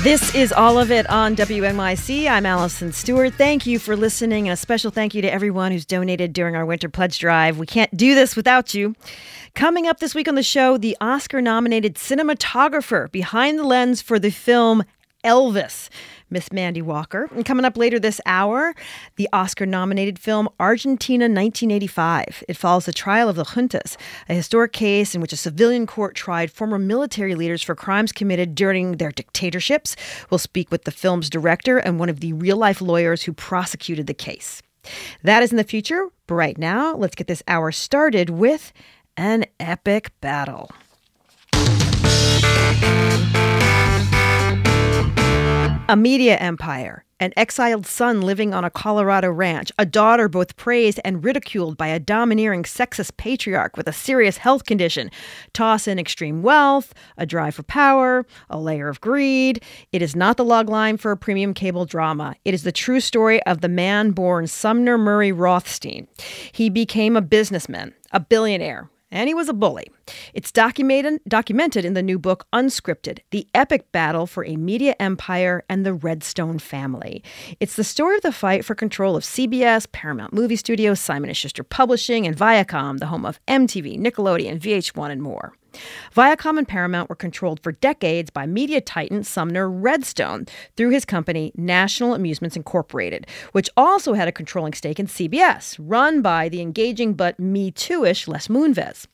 This is all of it on WNYC. I'm Allison Stewart. Thank you for listening, and a special thank you to everyone who's donated during our winter pledge drive. We can't do this without you. Coming up this week on the show, the Oscar nominated cinematographer behind the lens for the film Elvis. Miss Mandy Walker. And coming up later this hour, the Oscar nominated film Argentina 1985. It follows the trial of the juntas, a historic case in which a civilian court tried former military leaders for crimes committed during their dictatorships. We'll speak with the film's director and one of the real life lawyers who prosecuted the case. That is in the future, but right now, let's get this hour started with an epic battle. A media empire, an exiled son living on a Colorado ranch, a daughter both praised and ridiculed by a domineering sexist patriarch with a serious health condition. Toss in extreme wealth, a drive for power, a layer of greed. It is not the logline for a premium cable drama. It is the true story of the man born Sumner Murray Rothstein. He became a businessman, a billionaire, and he was a bully. It's documented, documented in the new book Unscripted The Epic Battle for a Media Empire and the Redstone Family. It's the story of the fight for control of CBS, Paramount Movie Studios, Simon & Schuster Publishing, and Viacom, the home of MTV, Nickelodeon, VH1, and more. Viacom and Paramount were controlled for decades by media titan Sumner Redstone through his company National Amusements Incorporated, which also had a controlling stake in CBS, run by the engaging but Me Too-ish Les Moonves.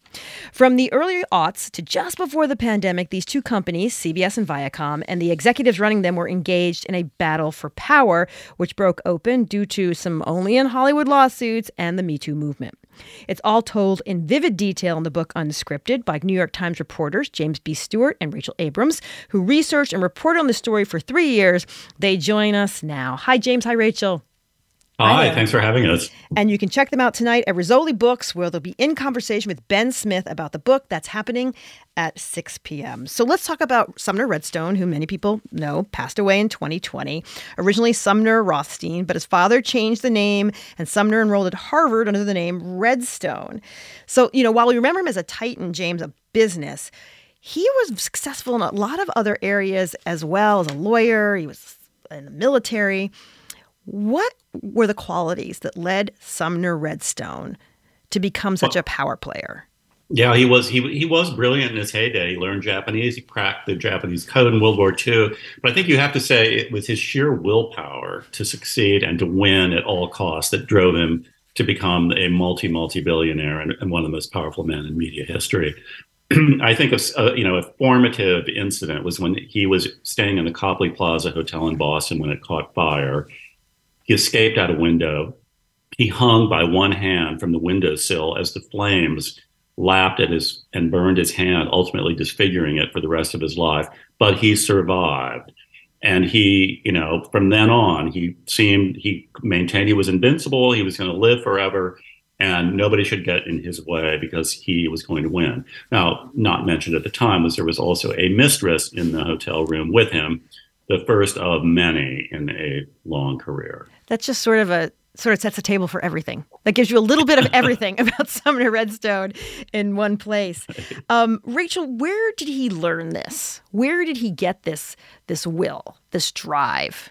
From the early aughts to just before the pandemic, these two companies, CBS and Viacom, and the executives running them were engaged in a battle for power, which broke open due to some only in Hollywood lawsuits and the Me Too movement. It's all told in vivid detail in the book Unscripted by New York Times reporters James B. Stewart and Rachel Abrams, who researched and reported on the story for three years. They join us now. Hi, James. Hi, Rachel. Hi, thanks for having us. And you can check them out tonight at Rizzoli Books, where they'll be in conversation with Ben Smith about the book that's happening at 6 p.m. So let's talk about Sumner Redstone, who many people know passed away in 2020. Originally Sumner Rothstein, but his father changed the name, and Sumner enrolled at Harvard under the name Redstone. So, you know, while we remember him as a titan, James, of business, he was successful in a lot of other areas as well as a lawyer. He was in the military. What were the qualities that led Sumner Redstone to become such a power player? Yeah, he was he he was brilliant in his heyday. He learned Japanese. He cracked the Japanese code in World War II. But I think you have to say it was his sheer willpower to succeed and to win at all costs that drove him to become a multi multi billionaire and, and, one of the most powerful men in media history. I think of uh, you know a formative incident was when he was staying in the Copley Plaza Hotel in Boston when it caught fire he escaped out a window. He hung by one hand from the windowsill as the flames lapped at his and burned his hand, ultimately disfiguring it for the rest of his life. But he survived. And he, you know, from then on, he seemed, he maintained he was invincible. He was going to live forever and nobody should get in his way because he was going to win. Now, not mentioned at the time was there was also a mistress in the hotel room with him, the first of many in a long career that's just sort of a sort of sets the table for everything. That gives you a little bit of everything about Sumner Redstone in one place. Um, Rachel, where did he learn this? Where did he get this this will, this drive?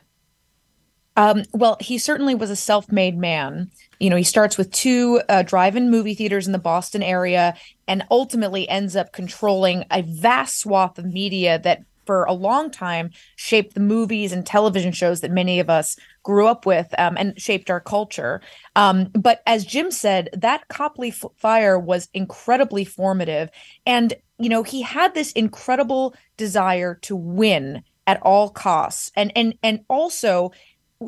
Um, well, he certainly was a self-made man. You know, he starts with two uh, drive-in movie theaters in the Boston area, and ultimately ends up controlling a vast swath of media that, for a long time, shaped the movies and television shows that many of us grew up with um, and shaped our culture. Um, but as Jim said, that Copley f- fire was incredibly formative, and you know, he had this incredible desire to win at all costs, and and and also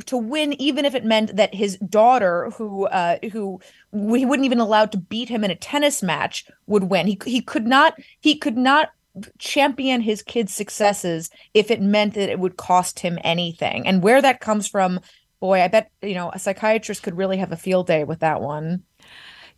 to win even if it meant that his daughter who uh who he wouldn't even allow to beat him in a tennis match would win. He he could not he could not champion his kids successes if it meant that it would cost him anything. And where that comes from boy i bet you know a psychiatrist could really have a field day with that one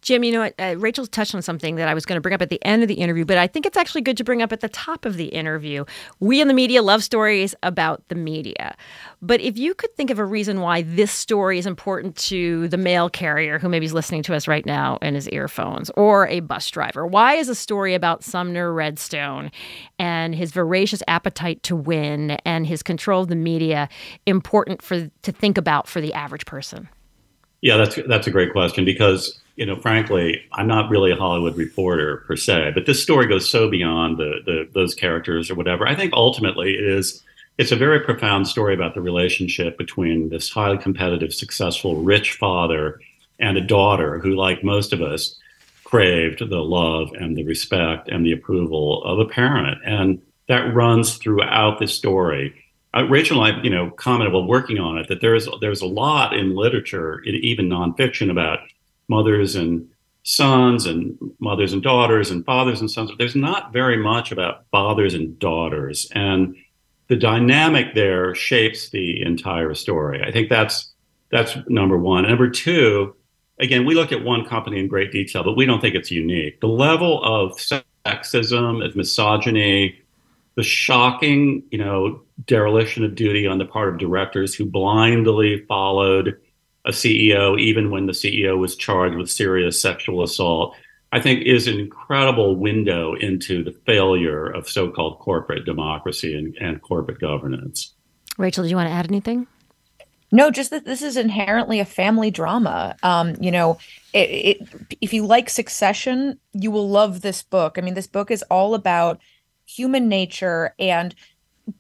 Jim, you know what? Uh, Rachel's touched on something that I was going to bring up at the end of the interview, but I think it's actually good to bring up at the top of the interview. We in the media love stories about the media. But if you could think of a reason why this story is important to the mail carrier who maybe is listening to us right now in his earphones or a bus driver, why is a story about Sumner Redstone and his voracious appetite to win and his control of the media important for to think about for the average person? Yeah, that's that's a great question because you know, frankly, I'm not really a Hollywood reporter per se, but this story goes so beyond the, the those characters or whatever. I think ultimately it is it's a very profound story about the relationship between this highly competitive, successful, rich father and a daughter who, like most of us, craved the love and the respect and the approval of a parent, and that runs throughout the story. Uh, Rachel and I, you know, commented while working on it that there's there's a lot in literature, in, even nonfiction, about mothers and sons and mothers and daughters and fathers and sons. But there's not very much about fathers and daughters. And the dynamic there shapes the entire story. I think that's that's number one. Number two, again, we look at one company in great detail, but we don't think it's unique. The level of sexism, of misogyny, the shocking, you know, dereliction of duty on the part of directors who blindly followed a CEO, even when the CEO was charged with serious sexual assault, I think is an incredible window into the failure of so called corporate democracy and, and corporate governance. Rachel, do you want to add anything? No, just that this is inherently a family drama. Um, you know, it, it, if you like Succession, you will love this book. I mean, this book is all about human nature and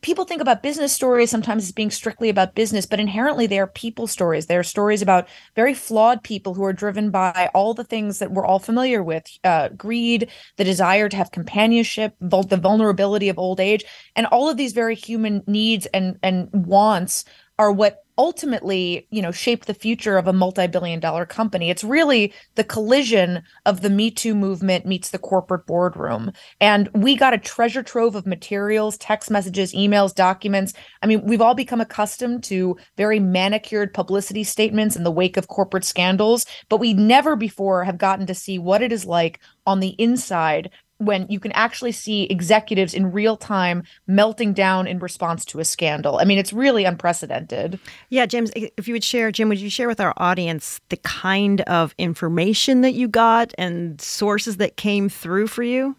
people think about business stories sometimes as being strictly about business, but inherently they are people stories. They are stories about very flawed people who are driven by all the things that we're all familiar with uh, greed, the desire to have companionship, the vulnerability of old age, and all of these very human needs and, and wants are what ultimately, you know, shape the future of a multi-billion dollar company. It's really the collision of the Me Too movement meets the corporate boardroom. And we got a treasure trove of materials, text messages, emails, documents. I mean, we've all become accustomed to very manicured publicity statements in the wake of corporate scandals, but we never before have gotten to see what it is like on the inside when you can actually see executives in real time melting down in response to a scandal. I mean, it's really unprecedented. Yeah, James, if you would share, Jim, would you share with our audience the kind of information that you got and sources that came through for you?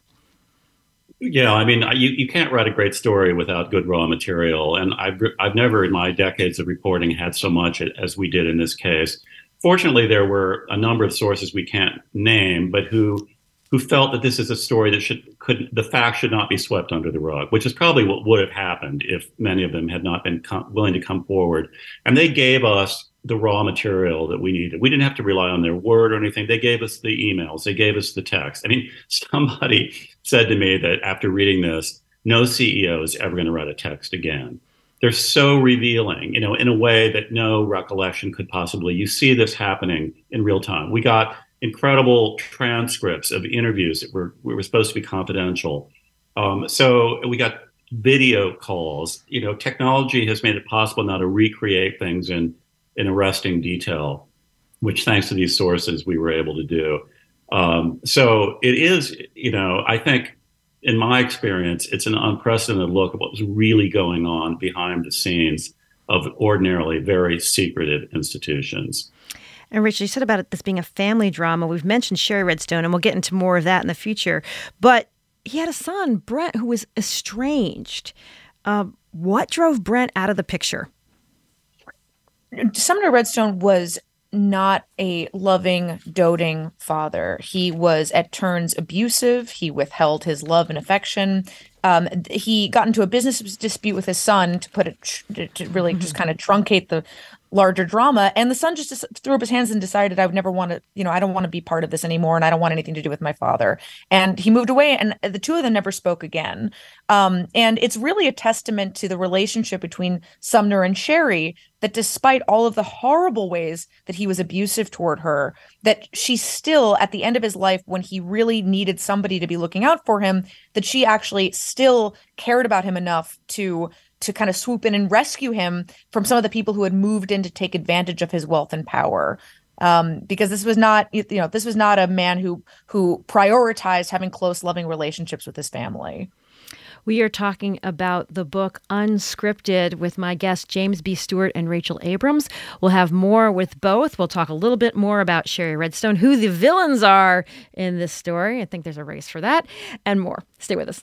Yeah, I mean, you, you can't write a great story without good raw material. And I've, I've never in my decades of reporting had so much as we did in this case. Fortunately, there were a number of sources we can't name, but who who felt that this is a story that should could the facts should not be swept under the rug, which is probably what would have happened if many of them had not been com- willing to come forward. And they gave us the raw material that we needed. We didn't have to rely on their word or anything. They gave us the emails. They gave us the text. I mean, somebody said to me that after reading this, no CEO is ever going to write a text again. They're so revealing, you know, in a way that no recollection could possibly. You see this happening in real time. We got incredible transcripts of interviews that were, were supposed to be confidential. Um, so we got video calls. You know, technology has made it possible now to recreate things in in arresting detail, which thanks to these sources we were able to do. Um, so it is, you know, I think in my experience, it's an unprecedented look at what was really going on behind the scenes of ordinarily very secretive institutions. And Rachel, you said about it, this being a family drama. We've mentioned Shari Redstone, and we'll get into more of that in the future. But he had a son, Brent, who was estranged. Uh, what drove Brent out of the picture? Sumner Redstone was not a loving, doting father. He was at turns abusive. He withheld his love and affection. Um, he got into a business dispute with his son to put it to, to really mm-hmm. just kind of truncate the larger drama. And the son just, threw up his hands and decided, I would never want to, you know, I don't want to be part of this anymore. And I don't want anything to do with my father. And he moved away and the two of them never spoke again. Um, and it's really a testament to the relationship between Sumner and Shari that despite all of the horrible ways that he was abusive toward her, that she still, at the end of his life, when he really needed somebody to be looking out for him, that she actually still cared about him enough to to kind of swoop in and rescue him from some of the people who had moved in to take advantage of his wealth and power. Um, because this was not, you know, this was not a man who who prioritized having close, loving relationships with his family. We are talking about the book Unscripted with my guests James B. Stewart and Rachel Abrams. We'll have more with both. We'll talk a little bit more about Shari Redstone, who the villains are in this story. I think there's a race for that, and more. Stay with us.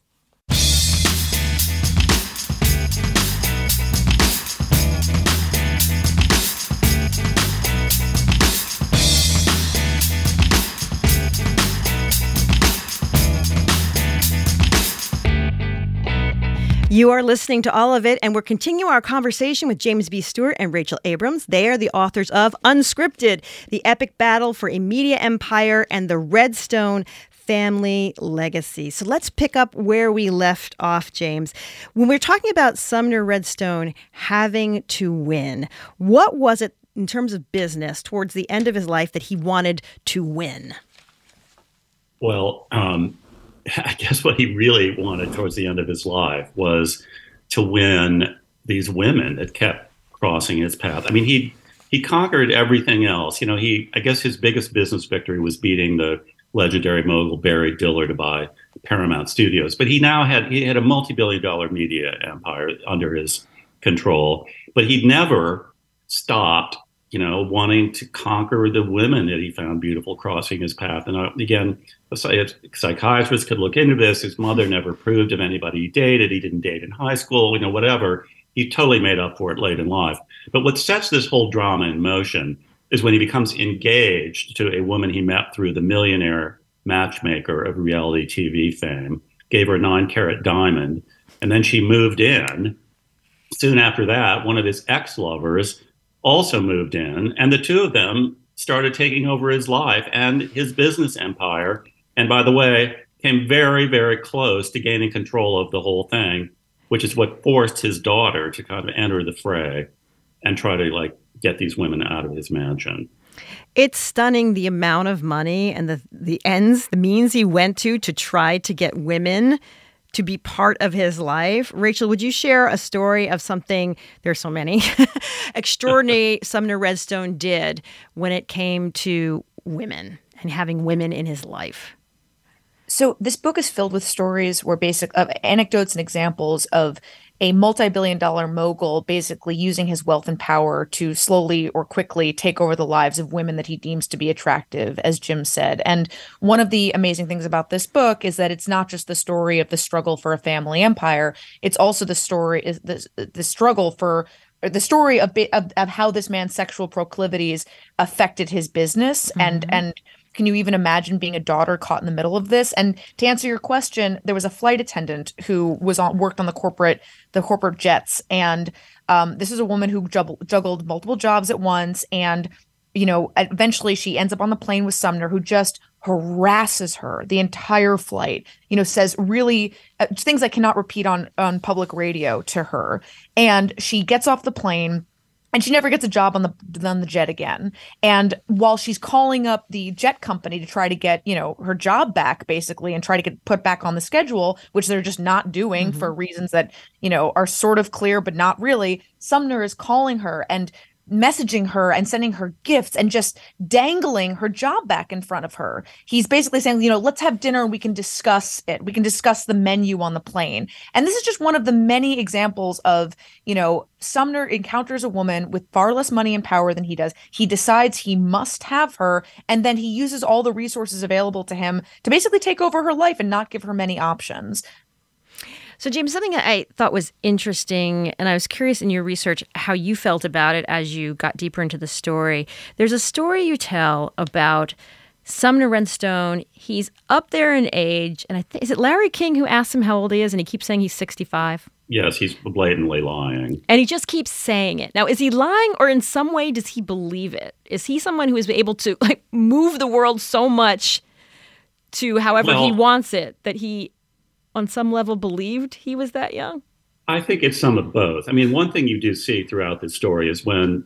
You are listening to all of it, and we're continuing our conversation with James B. Stewart and Rachel Abrams. They are the authors of Unscripted, the epic battle for a media empire and the Redstone family legacy. So let's pick up where we left off, James. When we're talking about Sumner Redstone having to win, what was it in terms of business towards the end of his life that he wanted to win? Well, um, I guess what he really wanted towards the end of his life was to win these women that kept crossing his path. I mean, he he conquered everything else. You know, he I guess his biggest business victory was beating the legendary mogul Barry Diller to buy Paramount Studios. But he now had he had a multi-billion dollar media empire under his control. But he'd never stopped you know, wanting to conquer the women that he found beautiful crossing his path. And uh, again, a psychiatrist could look into this. His mother never proved of anybody he dated. He didn't date in high school, you know, whatever. He totally made up for it late in life. But what sets this whole drama in motion is when he becomes engaged to a woman he met through the millionaire matchmaker of reality TV fame, gave her a nine carat diamond, and then she moved in. Soon after that, one of his ex lovers also moved in, and the two of them started taking over his life and his business empire. And by the way, came very, very close to gaining control of the whole thing, which is what forced his daughter to kind of enter the fray and try to like get these women out of his mansion. It's stunning the amount of money and the the ends, the means he went to to try to get women to be part of his life. Rachel, would you share a story of something, there's so many, extraordinary Sumner Redstone did when it came to women and having women in his life? So this book is filled with stories where basic of anecdotes and examples of a multi-billion dollar mogul basically using his wealth and power to slowly or quickly take over the lives of women that he deems to be attractive as Jim said. And one of the amazing things about this book is that it's not just the story of the struggle for a family empire, it's also the story is the, the struggle for the story of, of, of how this man's sexual proclivities affected his business mm-hmm. and and can you even imagine being a daughter caught in the middle of this? And to answer your question, there was a flight attendant who was on worked on the corporate the corporate jets, and um, this is a woman who juggled, juggled multiple jobs at once, and you know, eventually she ends up on the plane with Sumner, who just harasses her the entire flight. You know, says really uh, things I cannot repeat on on public radio to her, and she gets off the plane and she never gets a job on the on the jet again and while she's calling up the jet company to try to get you know her job back basically and try to get put back on the schedule which they're just not doing mm-hmm. for reasons that you know are sort of clear but not really sumner is calling her and messaging her and sending her gifts and just dangling her job back in front of her. He's basically saying, you know, let's have dinner and we can discuss it. We can discuss the menu on the plane. And this is just one of the many examples of, you know, Sumner encounters a woman with far less money and power than he does. He decides he must have her. And then he uses all the resources available to him to basically take over her life and not give her many options. So, James, something that I thought was interesting, and I was curious in your research how you felt about it as you got deeper into the story. There's a story you tell about Sumner Redstone. He's up there in age, and I think is it Larry King who asks him how old he is, and he keeps saying he's 65. Yes, he's blatantly lying. And he just keeps saying it. Now, is he lying or in some way does he believe it? Is he someone who is able to like move the world so much to however well, he wants it that he on some level believed he was that young? I think it's some of both. I mean, one thing you do see throughout the story is when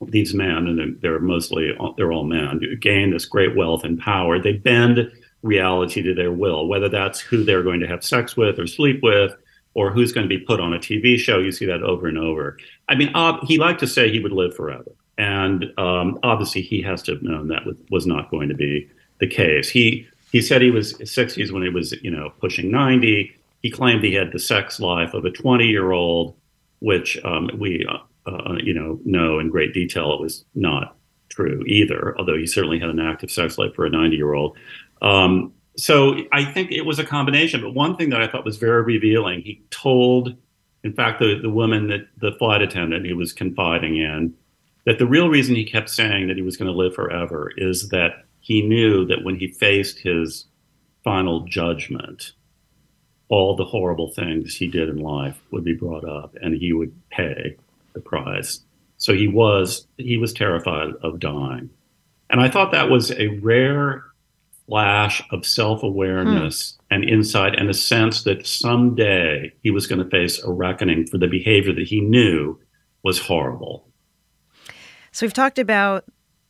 these men, and they're mostly they're all men, gain this great wealth and power, they bend reality to their will, whether that's who they're going to have sex with or sleep with, or who's going to be put on a TV show. You see that over and over. I mean, he liked to say he would live forever, and um, obviously he has to have known that was not going to be the case. He he said he was 60s when he was you know pushing 90. He claimed he had the sex life of a 20 year old, which um, we uh, uh, you know know in great detail it was not true either. Although he certainly had an active sex life for a 90 year old. Um, so I think it was a combination. But one thing that I thought was very revealing, he told, in fact, the, the woman that the flight attendant he was confiding in, that the real reason he kept saying that he was going to live forever is that he knew that when he faced his final judgment, all the horrible things he did in life would be brought up and he would pay the price. So he was he was terrified of dying. And I thought that was a rare flash of self awareness hmm. and insight, and a sense that someday he was going to face a reckoning for the behavior that he knew was horrible. So we've talked about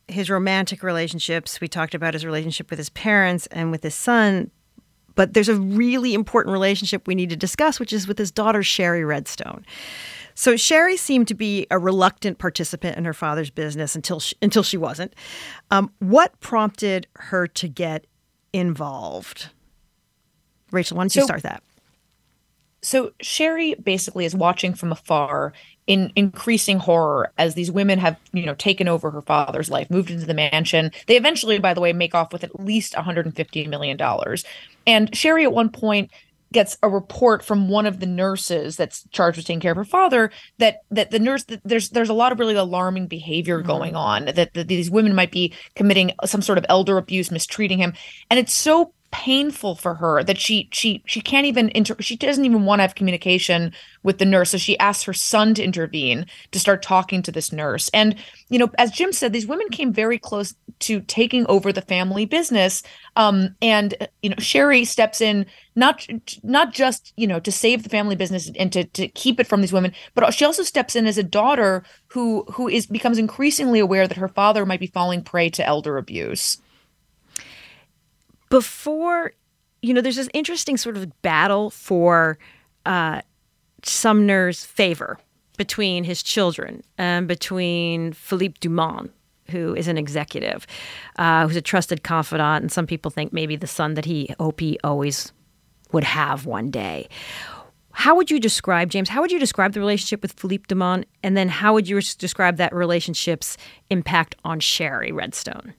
his romantic relationships, we talked about his relationship with his parents and with his son. But there's a really important relationship we need to discuss, which is with his daughter, Shari Redstone. So Shari seemed to be a reluctant participant in her father's business until she, until she wasn't. Um, what prompted her to get involved? Rachel, why don't so, you start that? So Shari basically is watching from afar in increasing horror as these women have, you know, taken over her father's life, moved into the mansion. They eventually, by the way, make off with at least 150 million dollars. And Shari at one point gets a report from one of the nurses that's charged with taking care of her father that that the nurse that there's there's a lot of really alarming behavior mm-hmm. going on that, that these women might be committing some sort of elder abuse mistreating him and it's so painful for her that she she she can't even inter- she doesn't even want to have communication with the nurse so she asks her son to intervene to start talking to this nurse. And you know as jim said these women came very close to taking over the family business um and you know shari steps in not not just you know to save the family business and to to keep it from these women but she also steps in as a daughter who who is becomes increasingly aware that her father might be falling prey to elder abuse before, you know, there's this interesting sort of battle for uh, Sumner's favor between his children and between Philippe Dauman, who is an executive, uh, who's a trusted confidant, and some people think maybe the son that he hope he always would have one day. How would you describe, James, how would you describe the relationship with Philippe Dauman? And then how would you describe that relationship's impact on Shari Redstone?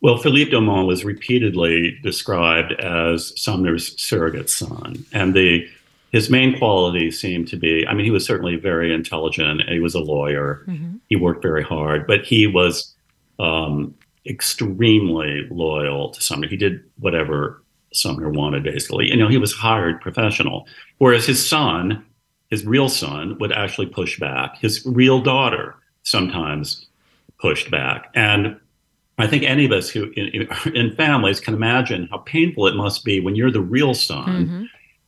Well, Philippe Dauman was repeatedly described as Sumner's surrogate son. And the his main quality seemed to be I mean, he was certainly very intelligent. He was a lawyer. Mm-hmm. He worked very hard, but he was um, extremely loyal to Sumner. He did whatever Sumner wanted, basically. You know, he was hired professional. Whereas his son, his real son, would actually push back. His real daughter sometimes pushed back. And I think any of us who in, in, families can imagine how painful it must be when you're the real son mm-hmm.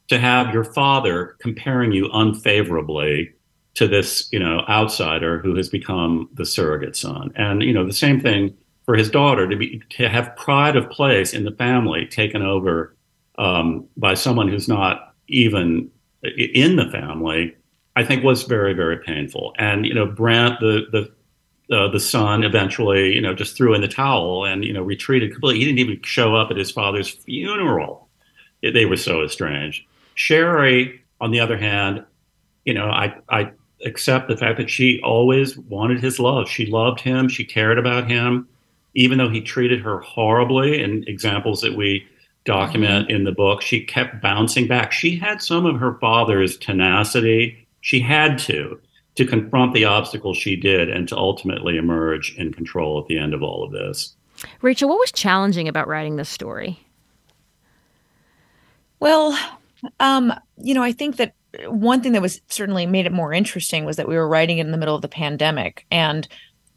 to have your father comparing you unfavorably to this, you know, outsider who has become the surrogate son. And you know, the same thing for his daughter to be to have pride of place in the family taken over um, by someone who's not even in the family. I think was very very painful. And you know, Brent, the the uh, the son eventually, you know, just threw in the towel and you know retreated completely. He didn't even show up at his father's funeral. They were so estranged. Shari, on the other hand, you know, I I accept the fact that she always wanted his love. She loved him. She cared about him, even though he treated her horribly. And examples that we document Mm-hmm. in the book. She kept bouncing back. She had some of her father's tenacity. She had to to confront the obstacles she did and to ultimately emerge in control at the end of all of this. Rachel, what was challenging about writing this story? Well, um, you know, I think that one thing that was certainly made it more interesting was that we were writing it in the middle of the pandemic and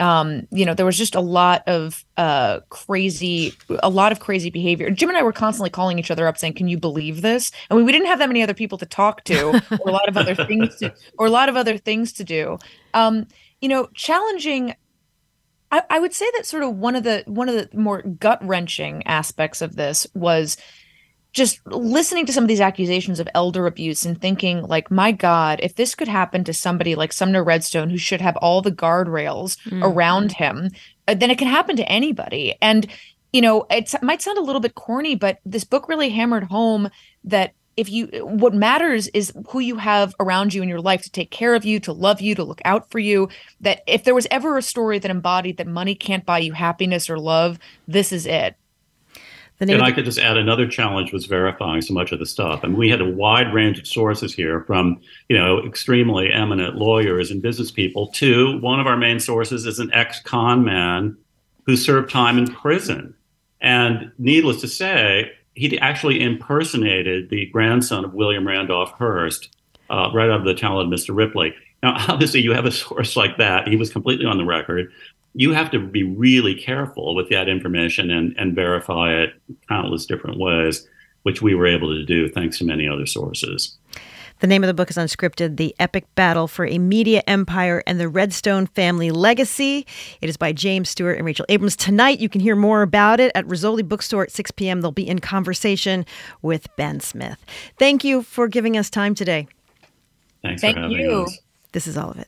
um, you know, there was just a lot of uh, crazy, a lot of crazy behavior. Jim and I were constantly calling each other up saying, "Can you believe this?" I mean, we didn't have that many other people to talk to, or a lot of other things to, or a lot of other things to do. Um, you know, challenging. I, I would say that sort of one of the one of the more gut wrenching aspects of this was just listening to some of these accusations of elder abuse and thinking like my god if this could happen to somebody like sumner redstone who should have all the guardrails around him uh, then it can happen to anybody. And you know it might sound a little bit corny but this book really hammered home that if you what matters is who you have around you in your life to take care of you to love you to look out for you that if there was ever a story that embodied that money can't buy you happiness or love this is it And I could just add another challenge was verifying so much of the stuff. I mean, we had a wide range of sources here from, you know, extremely eminent lawyers and business people to one of our main sources is an ex-con man who served time in prison. And needless to say, he actually impersonated the grandson of William Randolph Hearst uh, right out of the talented Mr. Ripley. Now, obviously, you have a source like that. He was completely on the record. You have to be really careful with that information and, and verify it countless different ways, which we were able to do thanks to many other sources. The name of the book is Unscripted The Epic Battle for a Media Empire and the Redstone Family Legacy. It is by James Stewart and Rachel Abrams. Tonight, you can hear more about it at Rizzoli Bookstore at 6 p.m. They'll be in conversation with Ben Smith. Thank you for giving us time today. Thanks Thank for having you. us. This is all of it.